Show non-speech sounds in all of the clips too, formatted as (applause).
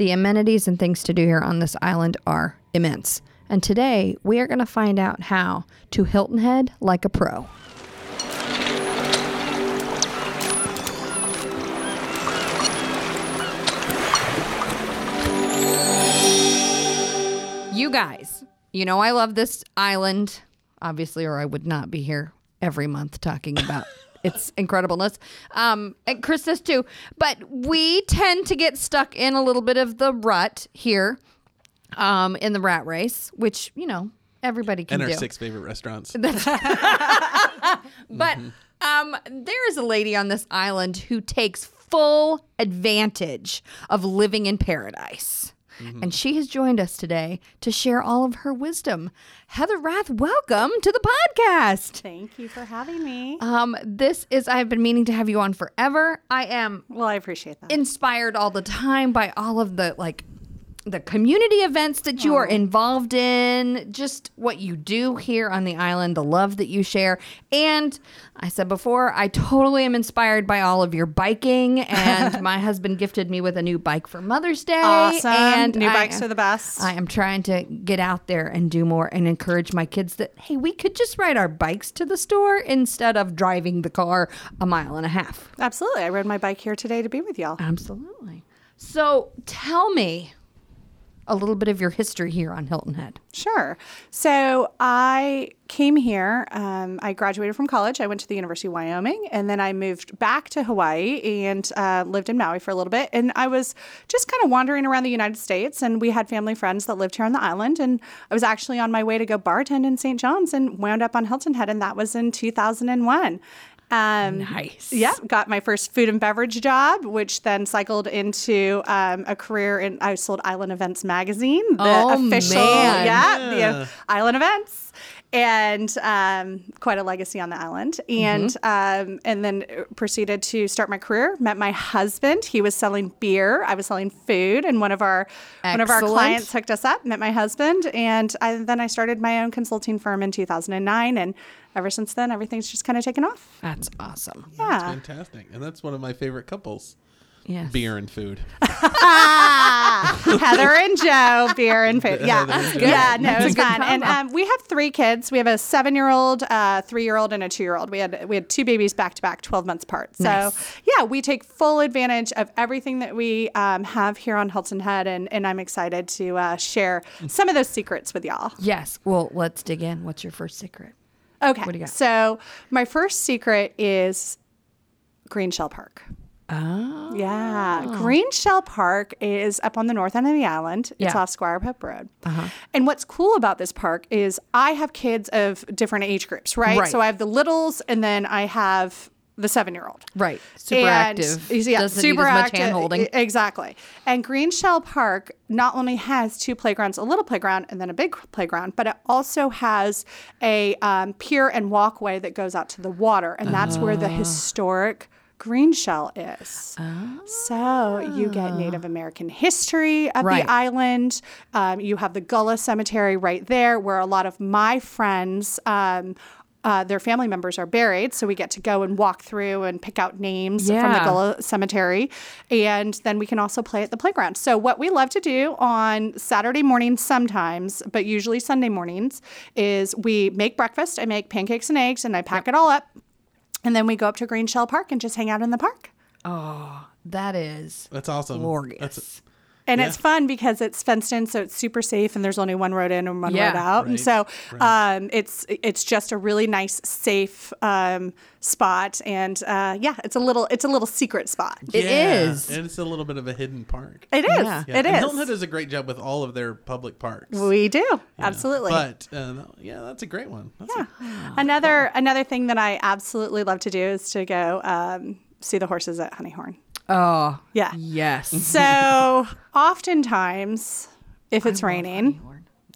The amenities and things to do here on this island are immense. And today we are going to find out how to Hilton Head like a pro. You guys, you know I love this island, obviously, or I would not be here every month talking about (laughs) its incredibleness. Um, and Chris does too. But we tend to get stuck in a little bit of the rut here um, in the rat race, which, you know, everybody can And our do. six favorite restaurants. (laughs) But um, there is a lady on this island who takes full advantage of living in paradise. And she has joined us today to share all of her wisdom. Heather Rath, welcome to the podcast. Thank you for having me. Um, this is, I've been meaning to have you on forever. I am well, I appreciate that. inspired all the time by all of the like the community events that you are involved in, just what you do here on the island, the love that you share. And I said before, I totally am inspired by all of your biking. And (laughs) my husband gifted me with a new bike for Mother's Day. awesome. And New I- bikes are the best. I am trying to get out there and do more and encourage my kids that, hey, we could just ride our bikes to the store instead of driving the car a mile and a half. Absolutely. I rode my bike here today to be with y'all. Absolutely. So tell me a little bit of your history here on Hilton Head. Sure. So I came here. Um, I graduated from college. I went to the University of Wyoming, and then I moved back to Hawaii and uh, lived in Maui for a little bit. And I was just kind of wandering around the United States, and we had family friends that lived here on the island. And I was actually on my way to go bartend in St. John's, and wound up on Hilton Head, and that was in 2001. Um, Nice. Yeah, got my first food and beverage job, which then cycled into um, a career in. I sold Island Events magazine, the Oh, official, man. yeah, the uh, Island Events, and um, quite a legacy on the island. And Mm-hmm. um, and then proceeded to start my career. Met my husband. He was selling beer. I was selling food, and one of our one of our clients hooked us up. Met my husband, and I, then I started my own consulting firm in 2009, and. Ever since then, everything's just kind of taken off. That's awesome. That's Yeah. fantastic. And that's one of my favorite couples. Yes. Beer and food. (laughs) (laughs) Heather and Joe, beer and food. (laughs) Yeah, and Joe. yeah, no, That's a it was good fun. And um, we have three kids. We have a seven-year-old, uh, three-year-old, and a two-year-old. We had we had two babies back to back, twelve months apart. So Nice. yeah, we take full advantage of everything that we um, have here on Hilton Head, and and I'm excited to uh, share some of those secrets with y'all. Yes. Well, let's dig in. What's your first secret? Okay, What do you got? so my first secret is Green Shell Park. Oh. Yeah. Green Shell Park is up on the north end of the island. It's Yeah. off Squire Pope Road. Uh-huh. And what's cool about this park is I have kids of different age groups, right? Right. So I have the littles and then I have the seven year old. Right. Super And- active. Yeah, Doesn't super need as much active. hand holding. Exactly. And Green Shell Park not only has two playgrounds, a little playground and then a big playground, but it also has a um, pier and walkway that goes out to the water. And that's where the historic green shell is. So you get Native American history of Right. the island. Um, you have the Gullah Cemetery right there, where a lot of my friends. Um, uh, their family members are buried, so we get to go and walk through and pick out names from the Yeah. Gullah Cemetery, and then we can also play at the playground. So what we love to do on Saturday mornings sometimes, but usually Sunday mornings, is we make breakfast. I make pancakes and eggs, and I pack it all up, and then we go up to Green Shell Park and just hang out in the park. Oh, that is That's awesome. glorious. That's And Yeah. it's fun because it's fenced in, so it's super safe, and there's only one road in and one Yeah. road out, and Right, so um, it's it's just a really nice, safe um, spot. And uh, yeah, it's a little it's a little secret spot. It Yeah, is. And it's a little bit of a hidden park. It is. Yeah. Yeah, It and is. Hilton Head does a great job with all of their public parks. we do Yeah. absolutely. But uh, yeah, that's a great one. That's yeah. a- Another another thing that I absolutely love to do is to go um, see the horses at Honeyhorn. Oh, Yeah. yes. So oftentimes, if it's raining,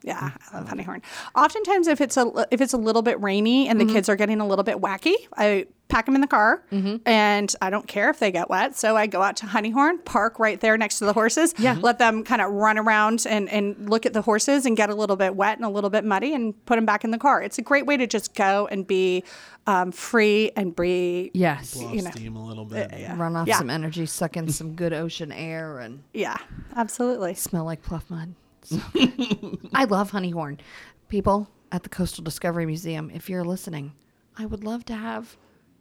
Yeah, I love mm-hmm. honey horn. Oftentimes, if it's a if it's a little bit rainy and the mm-hmm. kids are getting a little bit wacky, I pack them in the car, mm-hmm. and I don't care if they get wet. So I go out to Honeyhorn, park right there next to the horses. Yeah, let them kind of run around and and look at the horses and get a little bit wet and a little bit muddy, and put them back in the car. It's a great way to just go and be um, free and breathe. Yes. Blow You know. steam a little uh, bit. Run off Yeah. some energy, suck in some good ocean air, and Yeah, absolutely. smell like pluff mud. (laughs) I love honeyhorn. People at the Coastal Discovery Museum, if you're listening, I would love to have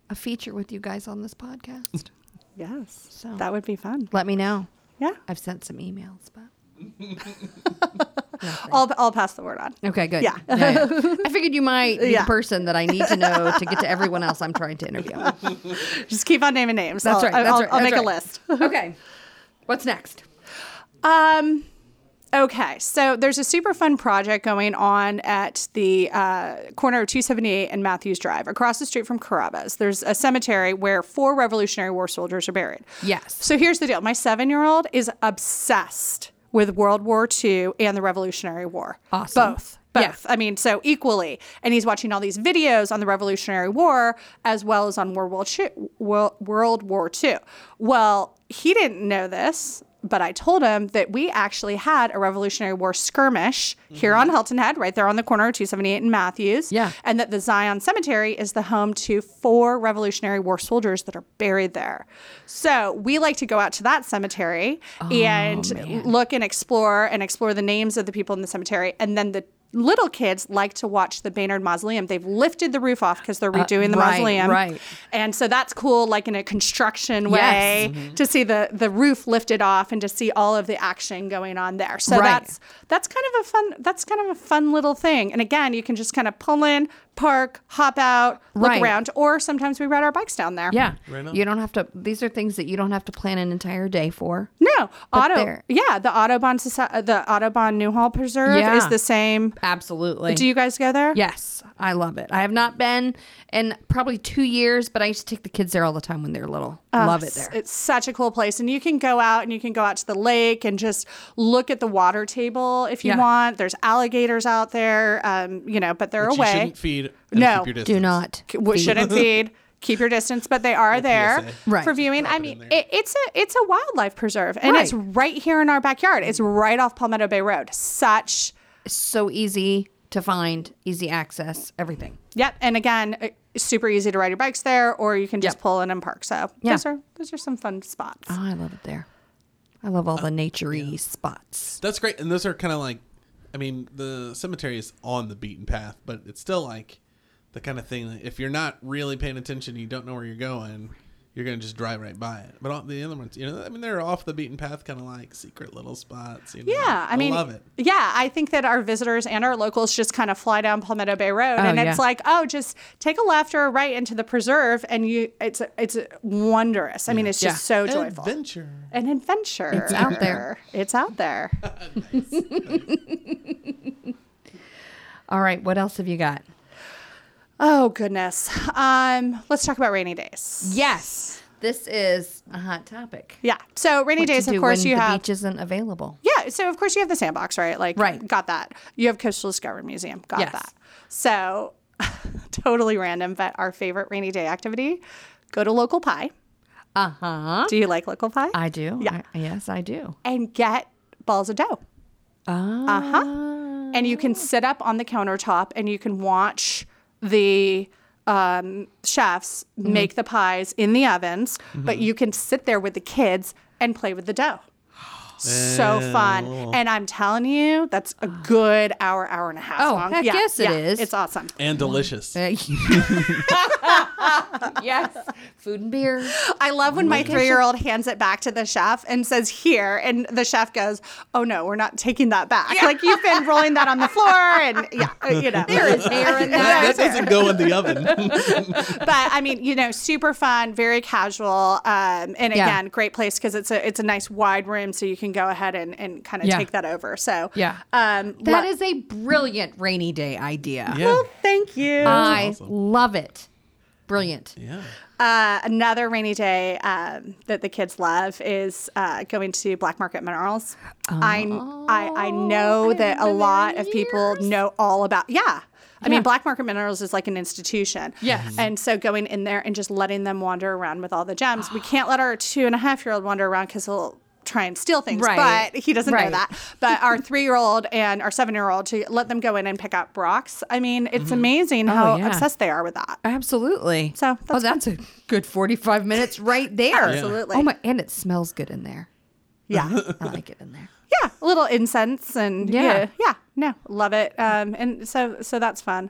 a feature with you guys on this podcast. (laughs) Yes, So- that would be fun. Let me know. Yeah, I've sent some emails, but (laughs) I'll I'll pass the word on. okay, good. Yeah. yeah. I figured you might be Yeah. the person that I need to know to get to everyone else I'm trying to interview. Just keep on naming names. That's I'll, right. That's I'll, right. I'll that's make a list. okay. What's next? Um, okay, so there's a super fun project going on at the uh, corner of 278 and Matthews Drive, across the street from Carrabba's. There's a cemetery where four Revolutionary War soldiers are buried. Yes. So here's the deal: my seven-year-old is obsessed with World War II and the Revolutionary War. Awesome. Both. Both. Yeah. I mean, so equally. And he's watching all these videos on the Revolutionary War as well as on World War II. World, World War II. Well, he didn't know this, but I told him that we actually had a Revolutionary War skirmish here on mm-hmm. Hilton Head, right there on the corner of 278 and Matthews. Yeah. And that the Zion Cemetery is the home to four Revolutionary War soldiers that are buried there. So we like to go out to that cemetery oh, and look and explore and explore the names of the people in the cemetery. And then the little kids like to watch the Baynard Mausoleum. They've lifted the roof off because they're uh, redoing the right, mausoleum. right. And so that's cool, like in a construction way, Yes. to see the the roof lifted off and to see all of the action going on there. So Right. that's that's kind of a fun that's kind of a fun little thing. And again, you can just kind of pull in, park, hop out, look Right. around, or sometimes we ride our bikes down there. Yeah. Right. You don't have to, these are things that you don't have to plan an entire day for. No, auto. there- Yeah, the Audubon Soci- the Audubon Newhall Preserve Yeah. is the same. Absolutely. Do you guys go there? Yes, I love it. I have not been in probably two years, but I used to take the kids there all the time when they were little. love it It's- there. It's such a cool place. And you can go out and you can go out to the lake and just look at the water table if you Yeah. want. There's alligators out there, um, you know, but they're Which you away. shouldn't feed. And No. keep your distance. Do not. W- shouldn't (laughs) feed. Keep your distance, but they are there Right. for viewing. I mean, in it, it's a it's a wildlife preserve, and it's Right. right here in our backyard. It's right off Palmetto Bay Road. Such So easy to find, easy access, everything. Yep. And again, uh, super easy to ride your bikes there, or you can just Yep. pull in and park. So Yeah. those are those are some fun spots. Oh, I love it there. I love all the naturey spots. That's great, and those are kind of like, I mean, the cemetery is on the beaten path, but it's still like the kind of thing that if you're not really paying attention, you don't know where you're going, you're gonna just drive right by it. But all the other ones, you know, I mean, they're off the beaten path, kind of like secret little spots. You know? Yeah, I mean, love it. Yeah, I think that our visitors and our locals just kind of fly down Palmetto Bay Road, Oh, and yeah. it's like, oh, just take a left or a right into the preserve, and you, it's it's wondrous. I mean, it's just so joyful. Adventure. An adventure. It's out there. It's out there. (laughs) (laughs) All right, what else have you got? Oh goodness. Um, let's talk about rainy days. Yes, this is a hot topic. Yeah. So rainy What to days, of do course, when you the have beach isn't available. Yeah, so of course you have the sandbox, right? Like, Right. got that. You have Coastal Discovery Museum, got Yes. that. So, (laughs) totally random, but our favorite rainy day activity: go to local pie. Uh huh. Do you like local pie? I do. Yeah. I- yes, I do. and get balls of dough. Ah. Uh huh. And you can sit up on the countertop and you can watch the um, chefs Mm-hmm. make the pies in the ovens, but you can sit there with the kids and play with the dough. So fun. And I'm telling you, that's a good hour, hour and a half Oh, long. heck yes it yeah, is. It's awesome. And delicious. Uh, (laughs) (laughs) yes, food and beer. I love when my three year old hands it back to the chef and says, Here. And the chef goes, Oh, no, we're not taking that back. Like you've been rolling that on the floor. And yeah, (laughs) uh, you know. There is hair in that, there. that doesn't go in the oven. but I mean, you know, super fun, very casual, um, and Yeah. again, great place because it's a it's a nice wide room, so you can go ahead and, and kind of Yeah. take that over. So Yeah. um, That lo- is a brilliant rainy day idea. yeah. Thank you. I awesome. love it. Brilliant. Yeah. Uh, another rainy day um, that the kids love is uh, going to Black Market Minerals. I, I I know Oh, I that a haven't been there lot of people know all about. Yeah. I Yeah. mean, Black Market Minerals is like an institution. Yes. And so going in there and just letting them wander around with all the gems. We can't let our two and a half year old wander around because he'll try and steal things. Right. But he doesn't Right. know that. But our three year old and our seven year old to let them go in and pick up rocks. I mean, it's amazing how Oh, yeah. obsessed they are with that. Absolutely. So, oh, that's that's a good 45 minutes right (laughs) there. Absolutely. Oh my, and it smells good in there. Yeah. (laughs) I like it in there. yeah, a little incense and Yeah. yeah, yeah, no, love it. Um, and so so that's fun.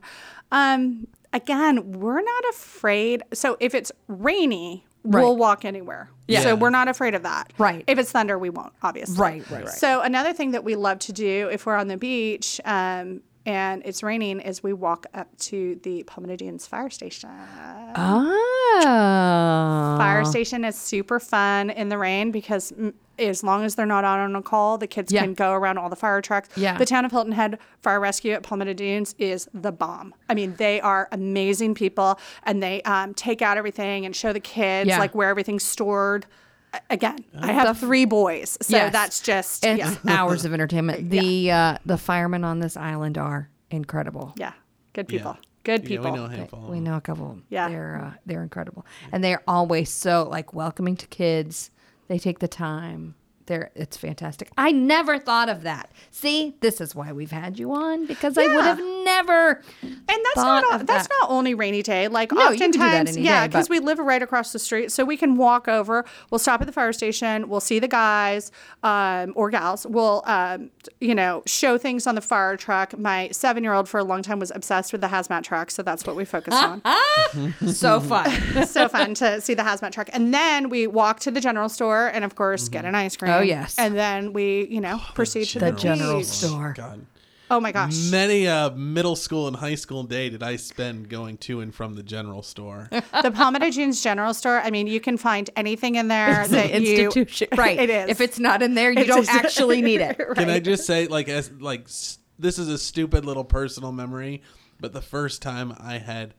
Um, again, we're not afraid. So if it's rainy, we'll walk anywhere. Yeah. So we're not afraid of that. Right. If it's thunder, we won't. Obviously. Right, right, right. So another thing that we love to do if we're on the beach. Um, and it's raining, is we walk up to the Palmetto Dunes fire station. Oh. Fire station is super fun in the rain because mm, as long as they're not out on a call, the kids Yeah. can go around all the fire trucks. Yeah. The town of Hilton Head Fire Rescue at Palmetto Dunes is the bomb. I mean, they are amazing people and they um, take out everything and show the kids Yeah. like where everything's stored. A- Again, I have three boys, so Yes. that's just It's yeah, (laughs) hours of entertainment. (laughs) The uh, the firemen on this island are incredible. yeah, good Yeah. people, good Yeah, people. we know him. Follow We know a couple of them. Yeah. They're uh, they're incredible. And they're always so like welcoming to kids. They take the time. They're it's fantastic. I never thought of that. See, this is why we've had you on because I would have never And that's not of that's that. not only rainy day. Like No, you can do that oftentimes, any yeah, because we live right across the street, so we can walk over. We'll stop at the fire station. We'll see the guys um, or gals. We'll um, you know show things on the fire truck. My seven year old for a long time was obsessed with the hazmat truck, so that's what we focused on. (laughs) so fun. (laughs) so fun to see the hazmat truck. And then we walk to the general store and of course get an ice cream. Oh, yes. And then we you know proceed to the, The general beach. store. God. Oh my gosh. Many a middle school and high school day did I spend going to and from the general store. (laughs) the Palmetto Dunes General Store. I mean, you can find anything in there It's that an you institution. (laughs) Right. It is. If it's not in there, you It's don't just- (laughs) actually need it. Can I just say, like, as like s- this is a stupid little personal memory, but the first time I had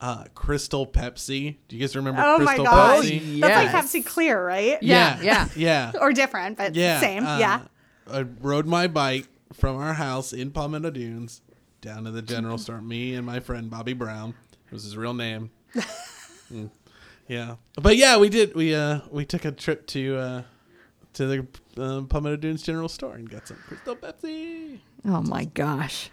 uh, Crystal Pepsi. Do you guys remember Oh my gosh. Pepsi? That's like Pepsi Clear, right? Yeah, yeah. yeah, Or different, but yeah. same. uh, yeah. I rode my bike from our house in Palmetto Dunes down to the general store. Me and my friend Bobby Brown was his real name. (laughs) Mm. Yeah, but yeah, we did. We uh we took a trip to uh to the um, Palmetto Dunes General Store and got some Crystal Pepsi. Oh my gosh.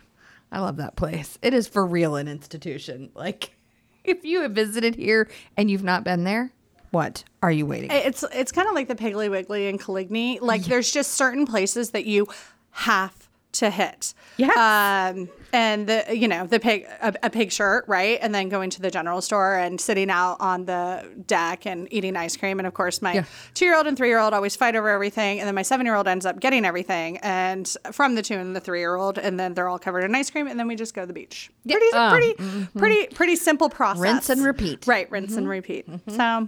I love that place. It is for real an institution. Like (laughs) if you have visited here and you've not been there, what are you waiting? It's it's kind of like the Piggly Wiggly and Coligny. Like there's just certain places that you have to hit. Yes. Um, and the you know the pig a, a pig shirt right, and then going to the general store and sitting out on the deck and eating ice cream. And of course, my Yeah. two year old and three year old always fight over everything, and then my seven year old ends up getting everything, and from the two and the three year old, and then they're all covered in ice cream, and then we just go to the beach. Pretty Uh, pretty pretty pretty simple process. Rinse and repeat. Right, rinse and repeat. So, yeah,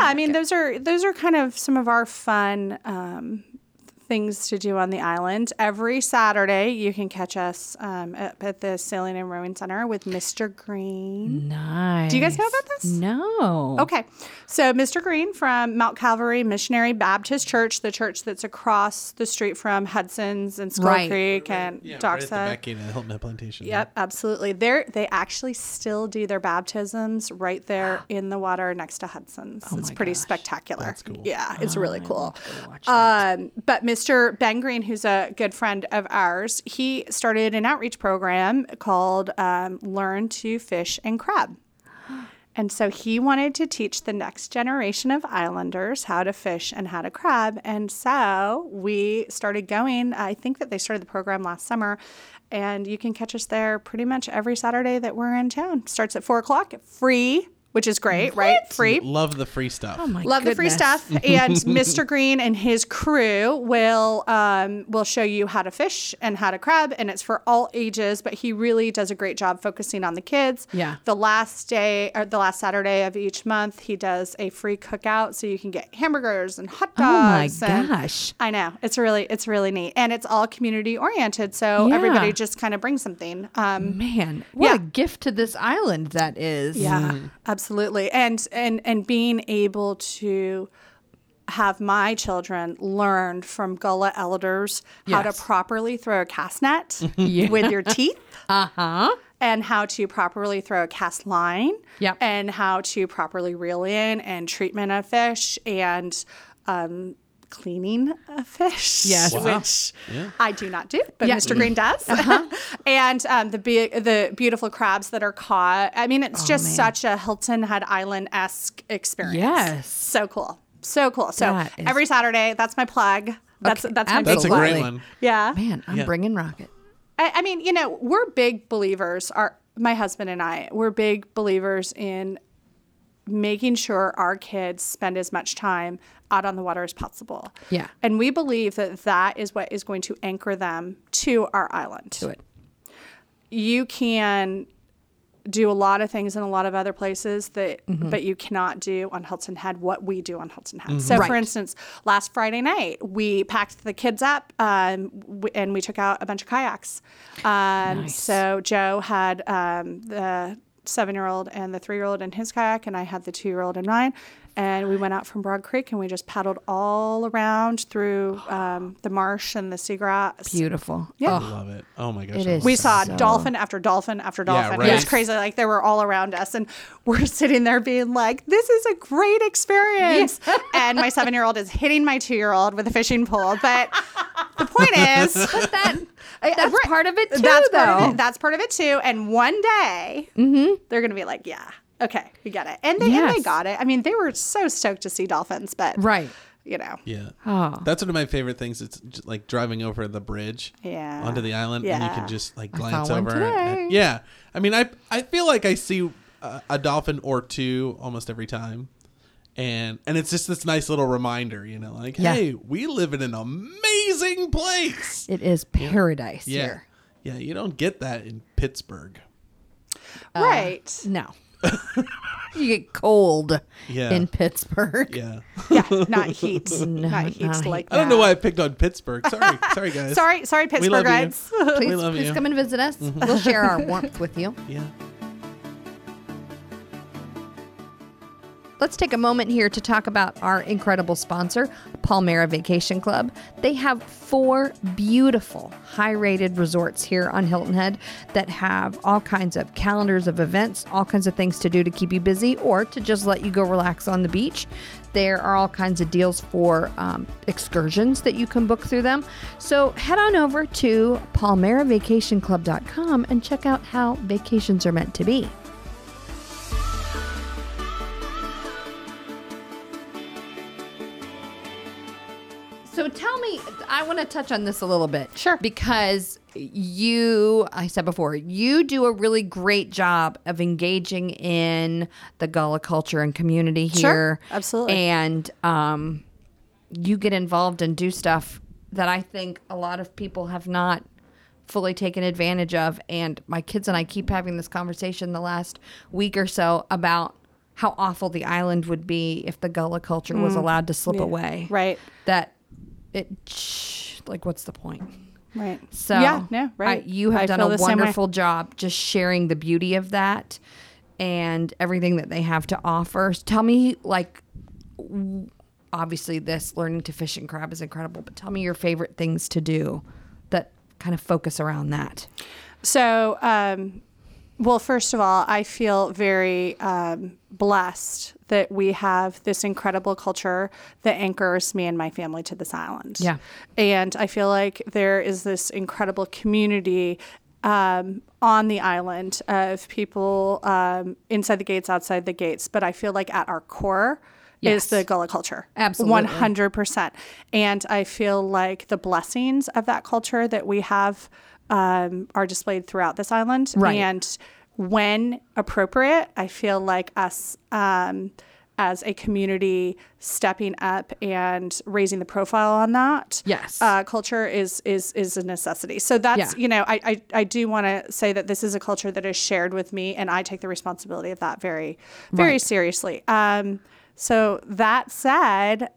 I mean, those are those are kind of some of our fun um, things to do on the island. Every Saturday, you can catch us um, at, at the Sailing and Rowing Center with Mr. Green. Nice. Do you guys know about this? No. Okay, so Mr. Green from Mount Calvary Missionary Baptist Church, the church that's across the street from Hudson's and Skull Right. Creek and Yeah, right Dock's at the Head. back gate of Hilton Head Plantation. Yep, absolutely. They they actually still do their baptisms right there (gasps) in the water next to Hudson's. it's Oh my pretty gosh. spectacular. That's cool. Yeah, it's really cool. Um, but Mr. Ben Green, who's a good friend of ours, he started an outreach program called um, Learn to Fish and Crab. And so he wanted to teach the next generation of islanders how to fish and how to crab. And so we started going. I think that they started the program last summer. And you can catch us there pretty much every Saturday that we're in town. Starts at four o'clock, free, which is great, right? Free. Love the free stuff. Oh my Love the free stuff, (laughs) and Mr. Green and his crew will um, will show you how to fish and how to crab, and it's for all ages. But he really does a great job focusing on the kids. Yeah. The last day or the last Saturday of each month, he does a free cookout, so you can get hamburgers and hot dogs. Oh my dogs. and- gosh. I know it's really it's really neat, and it's all community oriented. So Yeah. everybody just kind of brings something. Um, Man, what Yeah. a gift to this island that is. yeah, absolutely and and and being able to have my children learn from gullah elders how to properly throw a cast net (laughs) with your teeth Uh-huh. and how to properly throw a cast line Yep. and how to properly reel in and treatment of fish and um, cleaning a fish Yes. Wow. which Yeah. I do not do, but Yeah. Mr. Green does. (laughs) and um, the be- the beautiful crabs that are caught. I mean, it's just man. such a Hilton Head Island esque experience. Yes. so cool, so cool. So That is- every Saturday, that's my plug. That's Okay, that's my big That's a plug. great one. Yeah. Man, I'm Yeah. bringing Rocket. I, I mean, you know, we're big believers. Our my husband and I, we're big believers in making sure our kids spend as much time out on the water as possible. Yeah. and we believe that that is what is going to anchor them to our island. Do it. You can do a lot of things in a lot of other places that Mm-hmm. but you cannot do on Hilton Head what we do on Hilton Head. So Right. for instance, last Friday night we packed the kids up um, w- and we took out a bunch of kayaks. Um, Nice. So Joe had um, the seven-year-old and the three-year-old in his kayak, and I had the two-year-old in mine. And we went out from Broad Creek and we just paddled all around through (gasps) um, the marsh and the seagrass. Beautiful. Yeah. I Love it. Oh my gosh. It that is. We was- saw So- dolphin after dolphin after dolphin. It right. was crazy. Like they were all around us, and we're (laughs) sitting there being like, "This is a great experience." (laughs) and my seven-year-old is hitting my two-year-old with a fishing pole. But the point is, (laughs) that, that's right. part of it too, that's though. part of it. That's part of it too. And one day, they're gonna be like, "Yeah, okay, we get it," and they and they got it. I mean, they were so stoked to see dolphins, but Right. you know, Yeah. Oh. That's one of my favorite things. It's just like driving over the bridge Yeah. onto the island and you can just like glance over. today. and- yeah. I mean, I I feel like I see a, a dolphin or two almost every time. And and it's just this nice little reminder, you know, like, Yeah. hey, we live in an amazing place. It is paradise Yeah. here. Yeah, you don't get that in Pittsburgh. right? Uh, no. You get cold Yeah. in Pittsburgh. Yeah. (laughs) Yeah, not heat, (laughs) No, not heat not like I don't know why I picked on Pittsburgh. Sorry. (laughs) Sorry guys. Sorry, sorry, We love Pittsburghites. Please, We love please you. come and visit us. Mm-hmm. We'll share our warmth with you. Yeah. Let's take a moment here to talk about our incredible sponsor, Palmera Vacation Club. They have four beautiful, high rated resorts here on Hilton Head that have all kinds of calendars of events, all kinds of things to do to keep you busy or to just let you go relax on the beach. There are all kinds of deals for um, excursions that you can book through them. So head on over to palmeravacationclub.com and check out how vacations are meant to be. I want to touch on this a little bit. Sure. Because you, I said before, you do a really great job of engaging in the Gullah culture and community here. Sure, absolutely. And um, you get involved and do stuff that I think a lot of people have not fully taken advantage of. And my kids and I keep having this conversation the last week or so about how awful the island would be if the Gullah culture was allowed to slip away. Mm. Right. That it, like, what's the point? Right. So yeah, no, right. I- you have I done a the same way. wonderful job just sharing the beauty of that and everything that they have to offer. Tell me, like, obviously, this learning to fish and crab is incredible, but tell me your favorite things to do that kind of focus around that. So, um, well, first of all, I feel very um, blessed that we have this incredible culture that anchors me and my family to this island. Yeah. And I feel like there is this incredible community um, on the island of people um, inside the gates, outside the gates. But I feel like at our core Yes. is the Gullah culture. Absolutely. 100%. And I feel like the blessings of that culture that we have um, are displayed throughout this island. Right. And when appropriate, I feel like us um, as a community stepping up and raising the profile on that Yes. uh, culture is is is a necessity. So that's Yeah. you know I I, I do want to say that this is a culture that is shared with me, and I take the responsibility of that very very Right. seriously. Um, so that said,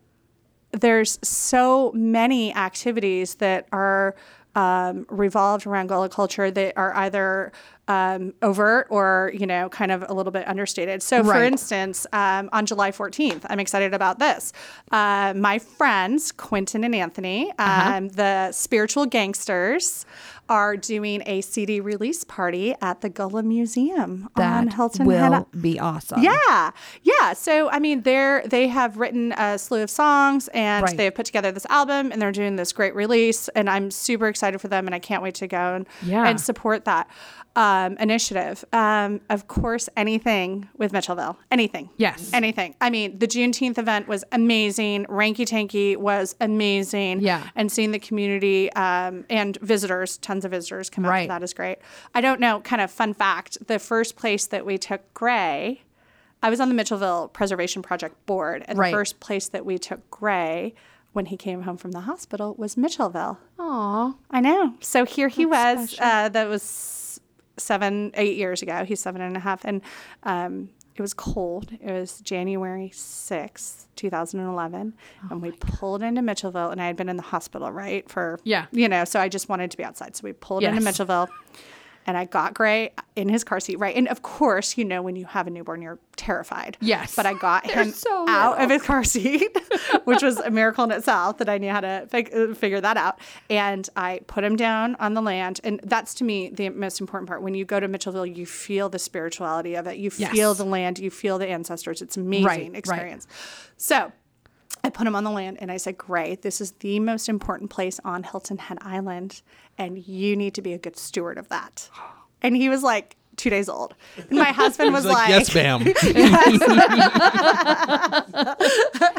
there's so many activities that are um, revolved around Gullah culture that are either um, overt or you know kind of a little bit understated. So, for instance, um, on July 14th, I'm excited about this. Uh, my friends Quentin and Anthony, Uh-huh. um, the spiritual gangsters. Are doing a CD release party at the Gullah Museum on That Hilton will Head be awesome. yeah, yeah. So I mean, they're they have written a slew of songs and Right. they've put together this album and they're doing this great release and I'm super excited for them and I can't wait to go and Yeah. and support that um, initiative. Um, of course, anything with Mitchellville, anything. Yes. anything. I mean, the Juneteenth event was amazing. Ranky Tanky was amazing. Yeah. and seeing the community um, and visitors, tons of visitors come out Right. that is great. I don't know. Kind of fun fact: the first place that we took Gray. I was on the Mitchellville Preservation Project board, and Right. the first place that we took Gray when he came home from the hospital was Mitchellville. Aw. I know. So here he was. Uh, that was seven, eight years ago. He's seven and a half, and um, it was cold. It was January sixth, two thousand oh and we pulled into Mitchellville. And I had been in the hospital, right, for Yeah. you know. So I just wanted to be outside. So we pulled into Mitchellville. And I got Gray in his car seat, right? And of course, you know, when you have a newborn, you're terrified. Yes. But I got him so out little. of his car seat, (laughs) which was a miracle in itself that I knew how to fig- uh, figure that out. And I put him down on the land. And that's to me the most important part. When you go to Mitchellville, you feel the spirituality of it. You Yes. feel the land, you feel the ancestors. It's amazing Right, right. experience. So I put him on the land and I said, Great, this is the most important place on Hilton Head Island, and you need to be a good steward of that. And he was like, Two days old. And my husband was like, like, yes, ma'am.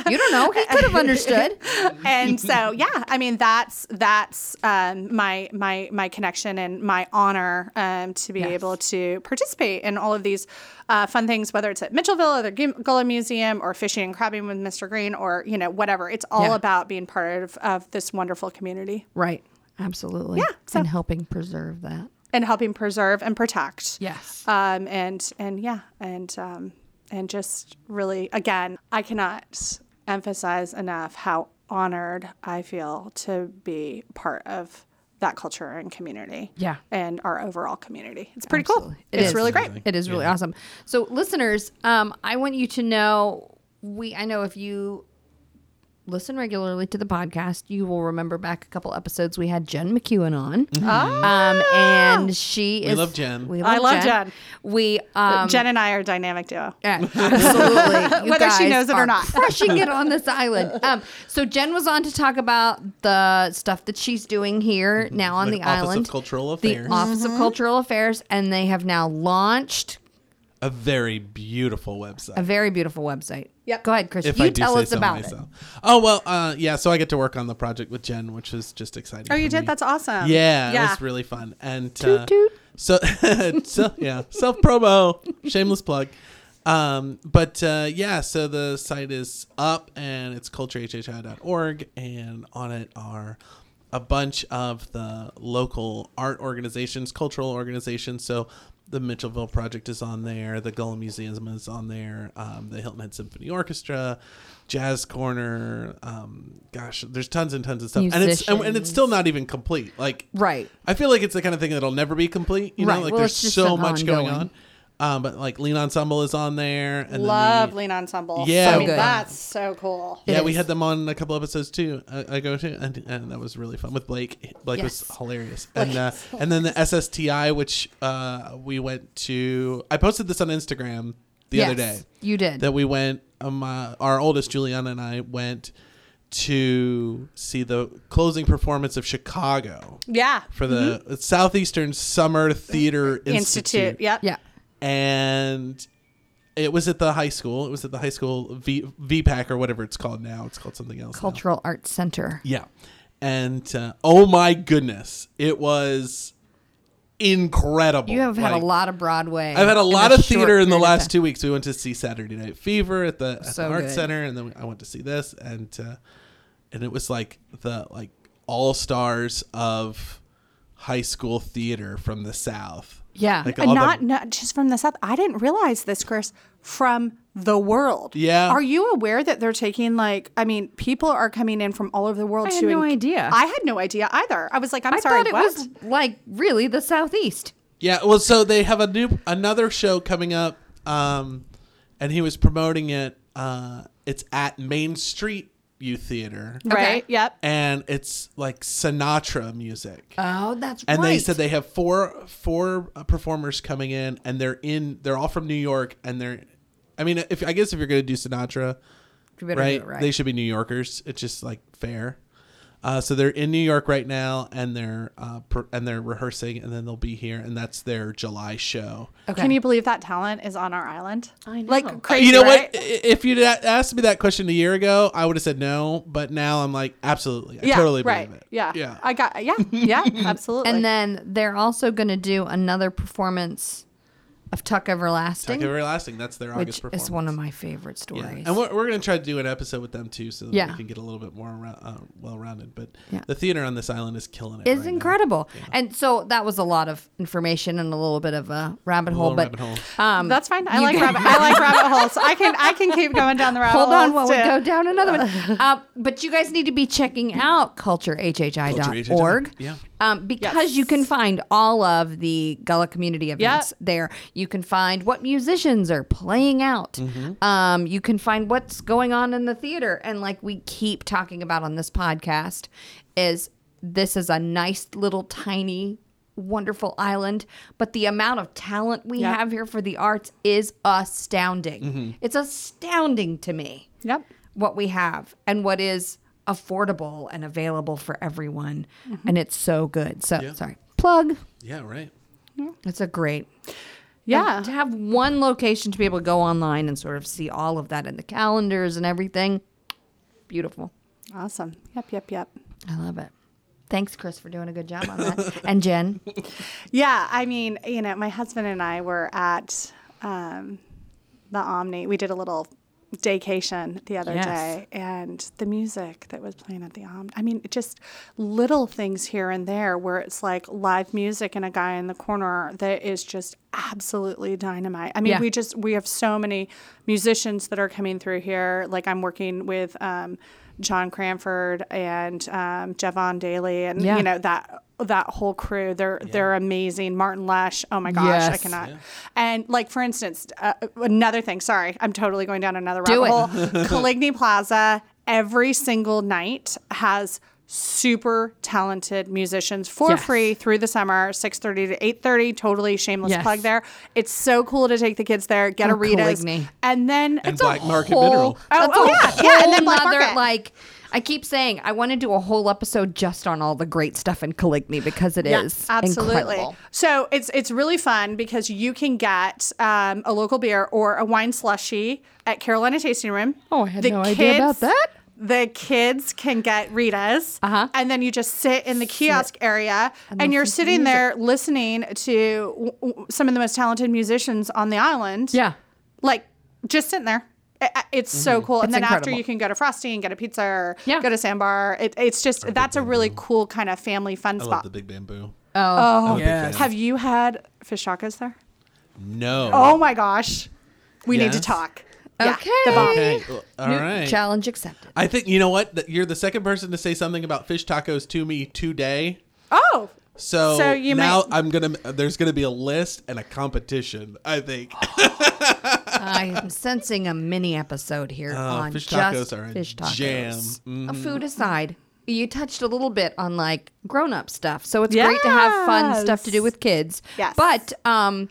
You don't know. He could have understood. (laughs) and so yeah i mean that's that's um, my my my connection and my honor um, to be Yes. able to participate in all of these uh, fun things whether it's at mitchellville or the gullah museum or fishing and crabbing with mr green or you know whatever it's all Yeah. about being part of, of this wonderful community Right. Absolutely. Yeah, so- and helping preserve that. And helping preserve and protect Yes. um, and and yeah, and um, and just really again, I cannot emphasize enough how honored I feel to be part of that culture and community. Yeah. and our overall community. It's pretty cool. It it's is. really great. It is really awesome. So, listeners, um, I want you to know we. I know if you listen regularly to the podcast, you will remember back a couple episodes we had Jen McEwen on. Um, and she is. We love Jen. We I love Jen. We um, Jen and I are a dynamic duo. Yeah, (laughs) absolutely. (laughs) Whether she knows it or not. crushing it on this (laughs) island. Um, so Jen was on to talk about the stuff that she's doing here now on The the, Office of island, Cultural the Affairs. Office of Cultural Affairs, and they have now launched a very beautiful website. a very beautiful website. Yep. Go ahead, Chris. if you I do tell say us so about it. myself. Oh well, uh, yeah. So I get to work on the project with Jen, which is just exciting. Oh, you did? me. That's awesome. Yeah, it was really fun. And uh, toot. so, (laughs) so yeah, self promo, shameless plug. Um, but uh, yeah, so the site is up and it's culturehhi.org, and on it are a bunch of the local art organizations, cultural organizations. So the Mitchellville Project is on there, the Gullah Museum is on there, um, the Hilton Head Symphony Orchestra, Jazz Corner. Um, gosh, there's tons and tons of stuff, and it's and, and it's still not even complete. Like Right. I feel like it's the kind of thing that'll never be complete. You know, like Well, there's so much going on. Um, but like Lean Ensemble is on there, and Love then Lean Ensemble. Yeah, I mean, good. that's so cool. we, It yeah, we is. had them on a couple episodes too. I go to and, and that was really fun with Blake. Blake was Yes. hilarious, and uh, and then the SSTI, which uh, we went to. I posted this on Instagram the yes, other day You did. that we went. Um, uh, our oldest Juliana and I went to see the closing performance of Chicago Yeah. for the Southeastern Summer Theater Institute. Mm-hmm. Institute. Yep. yeah. And it was at the high school. It was at the high school V VPAC or whatever it's called now. It's called something else. now. Cultural Arts Center. Yeah, and uh, oh my goodness, it was incredible. You have had Like, a lot of Broadway. I've had a lot of theater in the last two weeks. We went to see Saturday Night Fever at the, at So the Arts good. Center, and then I went to see this, and uh, and it was like the like all stars of high school theater from the South. Yeah. Like And all not the, not just from the south. I didn't realize this, Chris, from the world. Yeah. Are you aware that they're taking like? I mean, people are coming in from all over the world. I had to no en- idea. I had no idea either. I was like, I'm I sorry. thought it what? was like really the Southeast. Yeah, well, so they have a new another show coming up, um, and he was promoting it. Uh, it's at Main Street Youth Theater, Right? Yep. and it's like Sinatra music. Oh, that's and right. they said they have four four uh, performers coming in, and they're in. They're all from New York, and they're. I mean, if I guess if you're gonna do Sinatra, You better do right, it right. They should be New Yorkers. It's just like fair. Uh, so they're in New York right now, and they're uh, per- and they're rehearsing, and then they'll be here, and that's their July show. okay. Can you believe that talent is on our island? I know. Like crazy. you know right? what? If you'd asked me that question a year ago, I would have said no. But now I'm like, absolutely, I Yeah. totally right. believe it. Yeah. yeah. I got. Yeah. Yeah. (laughs) absolutely. and then they're also going to do another performance of Tuck Everlasting, Tuck Everlasting. That's their August which performance. is one of my favorite Yeah. stories. And we're, we're going to try to do an episode with them too, so that Yeah. we can get a little bit more arou- uh, well rounded. But Yeah. the theater on this island is killing it. It's right now. incredible. And so that was a lot of information and a little bit of a rabbit hole. But rabbit hole. Um, That's fine. I like rabbit. I like rabbit holes. I can. I can keep going down the rabbit hole. Hold on while we too. go down another one. (laughs) uh, but you guys need to be checking out culturehhi.org. Yeah. Um, because Yes. you can find all of the Gullah community events there. You can find what musicians are playing out. Um, you can find what's going on in the theater. And like we keep talking about on this podcast, is this is a nice little tiny wonderful island but the amount of talent we Yeah. have here for the arts is astounding it's astounding to me Yep. what we have and what is affordable and available for everyone Mm-hmm. and it's so good so Yeah. sorry plug Yeah, right. it's a great Yeah. and to have one location to be able to go online and sort of see all of that in the calendars and everything beautiful Awesome. Yep. Yep. Yep. i love it thanks chris for doing a good job on that (laughs) and jen Yeah, I mean, you know, my husband and I were at um, the Omni. We did a little daycation the other Yes. day, and the music that was playing at the Omni. I mean, just little things here and there where it's like live music and a guy in the corner that is just absolutely dynamite. I mean, Yeah. we just we have so many musicians that are coming through here. Like I'm working with. Um, John Cranford and um, Javon Daly, and Yeah. you know that that whole crew. They're they're amazing. Martin Lesh. Oh my gosh, I Yes. cannot. And like for instance, uh, another thing. Sorry, I'm totally going down another Do rabbit hole. Coligny Plaza every single night has super talented musicians for Yes. free through the summer 6.30 to 8.30 totally shameless Yes. plug there it's so cool to take the kids there get Oh, a Rita's Coligny. and then And it's a Black Market whole- Mineral. oh, That's oh yeah yeah and then whole Black nother, Market. like I keep saying I want to do a whole episode just on all the great stuff in Coligny because it is Yeah, absolutely. incredible. So it's it's really fun because you can get um, a local beer or a wine slushy at Carolina Tasting Room. Oh, I had no idea about that. The kids can get Rita's, Uh-huh. and then you just sit in the kiosk area, and, listen you're to sitting there listening to w- w- some of the most talented musicians on the island. Yeah. like just sitting there. I- I- It's so cool. and It's then after you can go to Frosty and get a pizza or Yeah. go to Sandbar. It, it's just that's a really cool kind of family fun I spot. love the Big Bamboo. Oh, I'm a big yes. Have you had fish tacos there? No. Oh my gosh. We need to talk. Okay. Yeah, the bomb. Okay. well, All New right. Challenge accepted. I think you know what. You're the second person to say something about fish tacos to me today. Oh, So, So you now might- I'm gonna. There's gonna be a list and a competition. I think. (gasps) I am sensing a mini episode here Oh, on fish just tacos are a fish tacos. jam. Mm-hmm. A food aside, you touched a little bit on like grown-up stuff, so it's great to have fun stuff to do with kids. Yes. But um,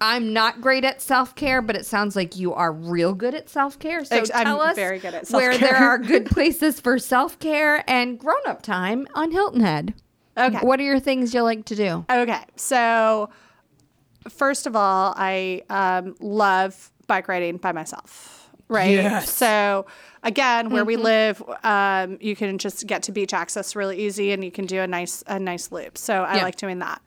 I'm not great at self-care, but it sounds like you are real good at self-care. So Ex- I'm tell us very good at where there are good (laughs) places for self-care and grown-up time on Hilton Head. Okay. What are your things you like to do? okay. So, first of all, I um, love bike riding by myself. Right. Yes. So, again, where we live, um, you can just get to beach access really easy, and you can do a nice a nice loop. So I Yeah. like doing that.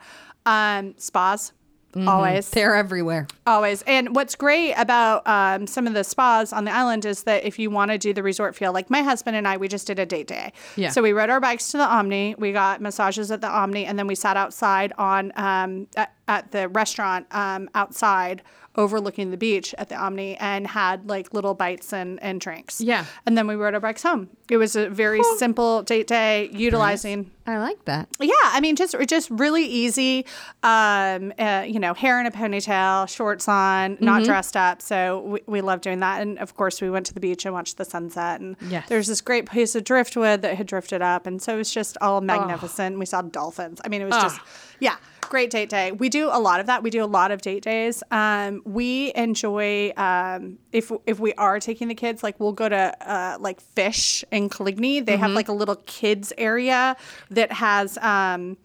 Um, spas, always. They're everywhere. Always. And what's great about um, some of the spas on the island is that if you want to do the resort feel, like my husband and I, we just did a date day. Yeah. So we rode our bikes to the Omni. We got massages at the Omni, and then we sat outside on um, at, at the restaurant um, outside overlooking the beach at the Omni and had like little bites and, and drinks. Yeah. And then we rode our bikes home. It was a very simple date day utilizing. I like that. Yeah, I mean, just just really easy. Um, uh, you know, hair in a ponytail, shorts on, not dressed up. So we, we love doing that. And of course, we went to the beach and watched the sunset. And Yes. there's this great piece of driftwood that had drifted up, and so it was just all magnificent. We saw dolphins. I mean, it was just yeah, great date day. We do a lot of that. We do a lot of date days. Um, we enjoy um, if if we are taking the kids, like we'll go to uh, like Fish in Coligny. They have like a little kids area that has. Um,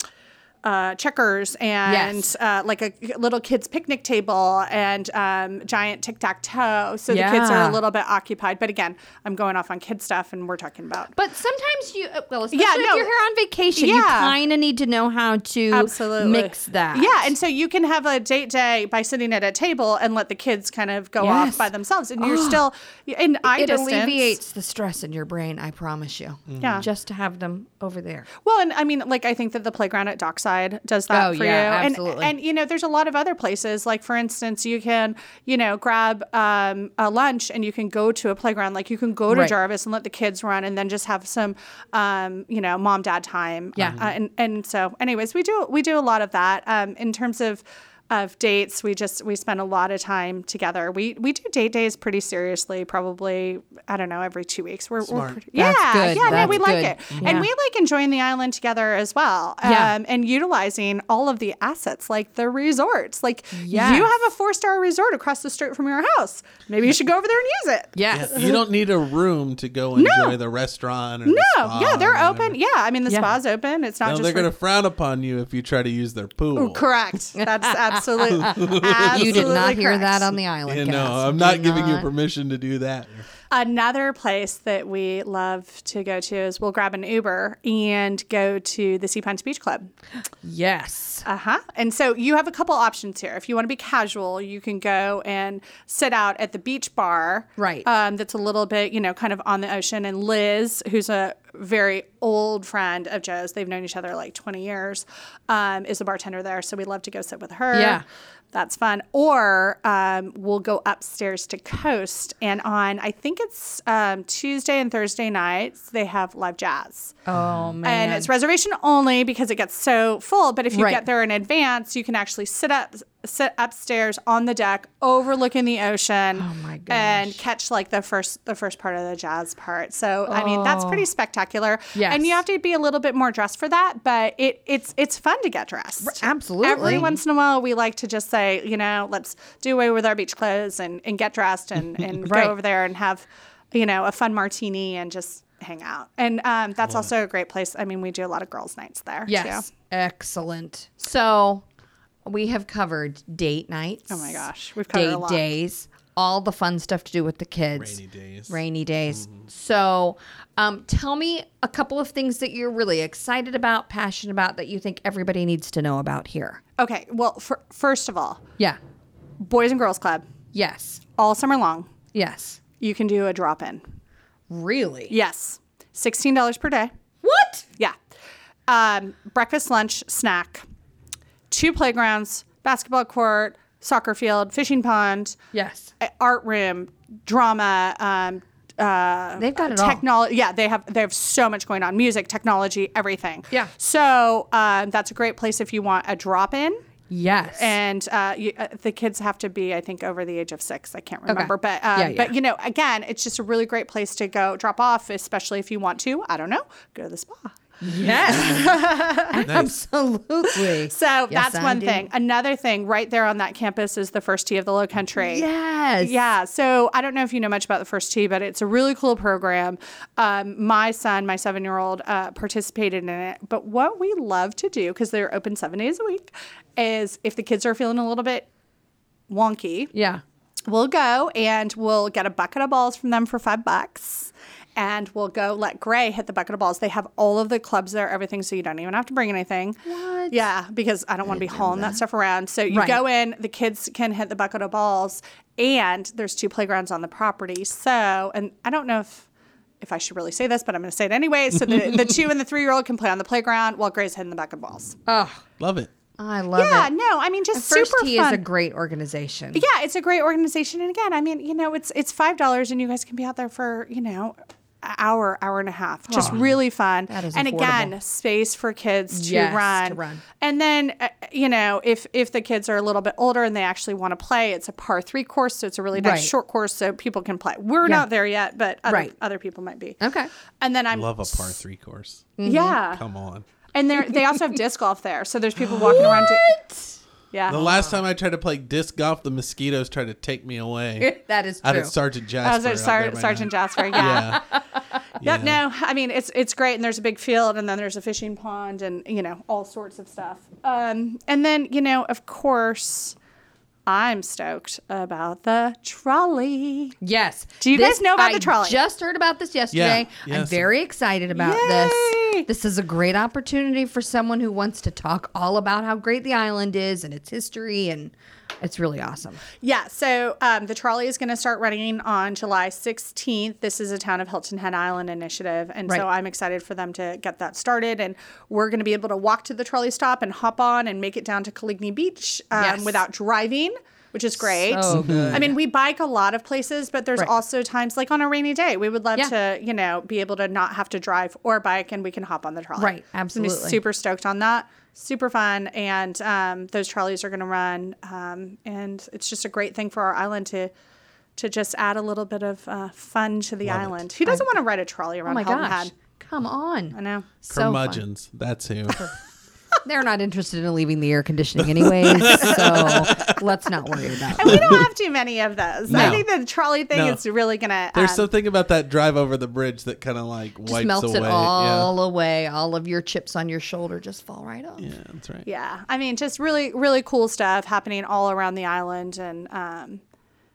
uh, checkers and Yes. uh, like a little kids picnic table and um, giant tic tac toe. So the kids are a little bit occupied. But again, I'm going off on kid stuff, and we're talking about But sometimes you, uh, well, especially Yeah, if you're here on vacation, you kind of need to know how to absolutely mix that. Yeah, and so you can have a date day by sitting at a table and let the kids kind of go Yes. off by themselves, and you're (gasps) still in eye it distance. alleviates the stress in your brain. I promise you. Yeah. Just to have them over there. Well, and I mean, like I think that the playground at Dockside does that Oh, for yeah, you. absolutely. And, and you know, there's a lot of other places. Like for instance, you can you know grab um, a lunch and you can go to a playground. Like you can go to Right. Jarvis and let the kids run, and then just have some um, you know mom dad time. Yeah. Uh, and and so, anyways, we do we do a lot of that um, in terms of. Of dates, we just we spend a lot of time together. We we do date days pretty seriously. Probably I don't know every two weeks. We're, we're pretty, yeah good. yeah no That's we like it Yeah. and we like enjoying the island together as well Yeah. um, and utilizing all of the assets like the resorts like Yes. you have a four star resort across the street from your house maybe you should go over there and use it Yes. You don't need a room to go enjoy the restaurant or the no spa yeah they're or open yeah i mean the Yeah. spa's open it's not No, just they're for- going to frown upon you if you try to use their pool. correct that's absolutely (laughs) (laughs) you did not hear correct. that on the island. You cast. know, I'm not giving you permission to do that. Another place that we love to go to is we'll grab an Uber and go to the Sea Pines Beach Club. Yes. Uh huh. And so you have a couple options here. If you want to be casual, you can go and sit out at the beach bar. Right. Um, that's a little bit, you know, kind of on the ocean. And Liz, who's a very old friend of Joe's, they've known each other like 20 years, um, is a bartender there. So we love to go sit with her. Yeah. That's fun. Or um, we'll go upstairs to Coast, and on I think it's um, Tuesday and Thursday nights they have live jazz. Oh man. And it's reservation only because it gets so full. But if you Right. get there in advance, you can actually sit up, sit upstairs on the deck, overlooking the ocean, Oh and catch like the first the first part of the jazz part. So I mean, that's pretty spectacular. Oh. Yes. And you have to be a little bit more dressed for that, but it it's it's fun to get dressed. absolutely. Every once in a while, we like to just say, you know, let's do away with our beach clothes and and get dressed and and Right. go over there and have, you know, a fun martini and just hang out. And um, that's also a great place. I mean, we do a lot of girls' nights there. yes. Too. Excellent. So we have covered date nights. Oh my gosh, we've covered a Date lot. days. All the fun stuff to do with the kids. Rainy days. Rainy days. So, um, tell me a couple of things that you're really excited about, passionate about, that you think everybody needs to know about here. Okay. Well, fir- first of all, Yeah. Boys and Girls Club Yes. all summer long. Yes. You can do a drop in. Really? Yes, sixteen dollars per day. What? Yeah. Um, breakfast, lunch, snack, two playgrounds, basketball court, soccer field, fishing pond, Yes. art room, drama. Um, uh, They've got it technology. Yeah, they have they have so much going on: music, technology, everything. Yeah. So um, that's a great place if you want a drop in. Yes. And uh, you, uh, the kids have to be, I think, over the age of six. I can't remember, okay. but um, Yeah, yeah. but you know, again, it's just a really great place to go drop off, especially if you want to. I don't know, go to the spa. Yes. (laughs) (laughs) Absolutely. So Yes, that's I one do. thing. Another thing, right there on that campus is the first tee of the Low Country. Yes. Yeah. So I don't know if you know much about the first tee, but it's a really cool program. Um, my son, my seven year old, uh, participated in it. But what we love to do, because they're open seven days a week, is if the kids are feeling a little bit wonky, Yeah. we'll go and we'll get a bucket of balls from them for five bucks. And we'll go let Gray hit the bucket of balls. They have all of the clubs there, everything, so you don't even have to bring anything. What? Yeah, because I don't want to be hauling that. stuff around. So you Right. go in, the kids can hit the bucket of balls, and there's two playgrounds on the property. So, and I don't know if if I should really say this, but I'm going to say it anyway. So the, the two and the three year old can play on the playground while Gray's hitting the bucket of balls. Oh, Love it. I love yeah, it. Yeah, no, I mean just First super Tee fun. is a great organization. yeah, it's a great organization, and again, I mean, you know, it's it's five dollars, and you guys can be out there for you know. An Hour, hour and a half, just really fun. that is and again, space for kids to Yes, run. to run. And then, uh, you know, if if the kids are a little bit older and they actually want to play, it's a par three course, so it's a really nice Right. short course, so people can play. We're Yeah. not there yet, but other, Right. other people might be. Okay. And then I'm Love a par three course. yeah, Come on. and they they also have (laughs) disc golf there, so there's people walking around. To, yeah, The last time I tried to play disc golf, the mosquitoes tried to take me away. (laughs) that is true. Out at Sergeant Jasper. was at Sar- Sergeant now. Jasper. (laughs) Yeah. Yeah. Yep. Yeah. No, I mean it's it's great, and there's a big field, and then there's a fishing pond, and you know all sorts of stuff. Um, and then you know, of course, I'm stoked about the trolley. Yes. Do you guys know about the trolley? I? Just heard about this yesterday. I'm very excited about Yay! this. This is a great opportunity for someone who wants to talk all about how great the island is and its history, and it's really awesome. Yeah. So um, the trolley is going to start running on July 16th. This is a town of Hilton Head Island initiative, and so I'm excited for them to get that started. And we're going to be able to walk to the trolley stop and hop on and make it down to Coligny Beach um, Yes. without driving. Which is great. So good. I mean, we bike a lot of places, but there's Right. also times like on a rainy day, we would love Yeah. to, you know, be able to not have to drive or bike and we can hop on the trolley. Right, I'm absolutely. super stoked on that. Super fun. And um, those trolleys are going to run. Um, and it's just a great thing for our island to to just add a little bit of uh, fun to the Love it. island. Who doesn't want to ride a trolley around Oh my Hilton gosh. Head? Come on. I know. So fun. Curmudgeons. That's who. They're not interested in leaving the air conditioning anyways, so (laughs) let's not worry about And we don't have too many of those. I think the trolley thing No. is really going to. There's something about that drive over the bridge that kind of like Just wipes melts away. it all away. All of your chips on your shoulder just fall right off. Yeah. yeah, that's right. Yeah, I mean, just really, really cool stuff happening all around the island, and um,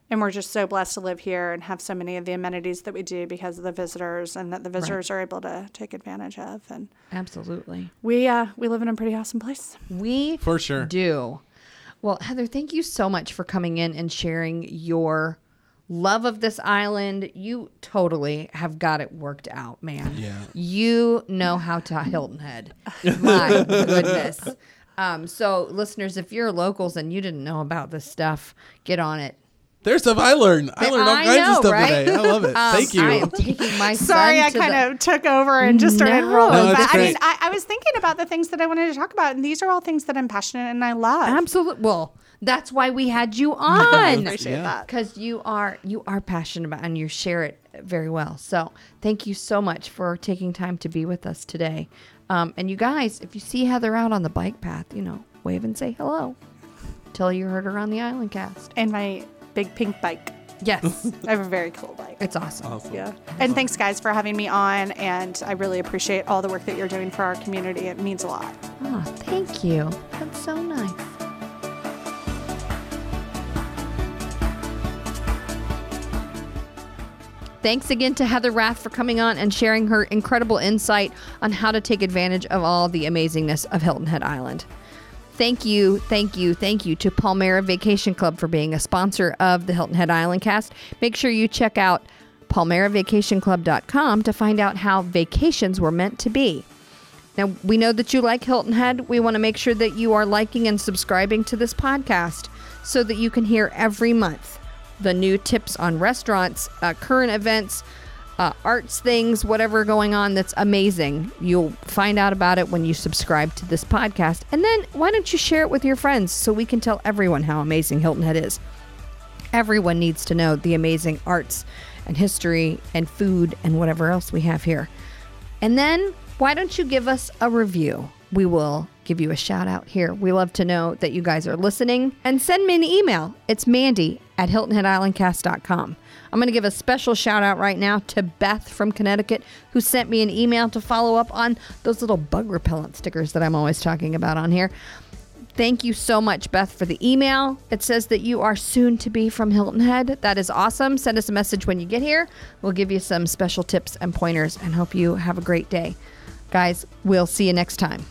and we're just so blessed to live here and have so many of the amenities that we do because of the visitors, and that the visitors are able to take advantage of. And Absolutely. we uh, we live in a pretty awesome place. We For sure. do. Well, Heather, thank you so much for coming in and sharing your love of this island. You totally have got it worked out, man. Yeah. You know how to Hilton Head. My goodness. (laughs) Um, so, listeners, if you're locals and you didn't know about this stuff, get on it. There's stuff I learned. I learned all I kinds know, of stuff right? today. I love it. (laughs) Um, Thank you. I am taking my (laughs) Sorry, I kind the- of took over and just started No. rolling. No, but that's I mean. I, I was thinking about the things that I wanted to talk about, and these are all things that I'm passionate and I love. Absolutely. Well, that's why we had you (laughs) I on. appreciate Yeah. that. because you are you are passionate about and you share it very well. So thank you so much for taking time to be with us today. Um, and you guys, if you see Heather out on the bike path, you know, wave and say hello. Tell her you heard her on the Island Cast. And my big pink bike. Yes, (laughs) I have a very cool bike. it's awesome. Awesome. Yeah. And thanks, guys, for having me on. And I really appreciate all the work that you're doing for our community. It means a lot. Oh, thank you. That's so nice. Thanks again to Heather Rath for coming on and sharing her incredible insight on how to take advantage of all the amazingness of Hilton Head Island. Thank you, thank you, thank you to Palmera Vacation Club for being a sponsor of the Hilton Head Island cast. Make sure you check out palmeravacationclub.com to find out how vacations were meant to be. Now, we know that you like Hilton Head. We want to make sure that you are liking and subscribing to this podcast so that you can hear every month the new tips on restaurants, uh, current events, uh, arts things, whatever going on that's amazing. You'll find out about it when you subscribe to this podcast. And then why don't you share it with your friends so we can tell everyone how amazing Hilton Head is? Everyone needs to know the amazing arts and history and food and whatever else we have here. And then why don't you give us a review? We will give you a shout out here. We love to know that you guys are listening and send me an email. It's Mandy at HiltonHeadIslandcast.com. I'm going to give a special shout out right now to Beth from Connecticut who sent me an email to follow up on those little bug repellent stickers that I'm always talking about on here. Thank you so much, Beth, for the email. It says that you are soon to be from Hilton Head. That is awesome. Send us a message when you get here. We'll give you some special tips and pointers and hope you have a great day. Guys, we'll see you next time.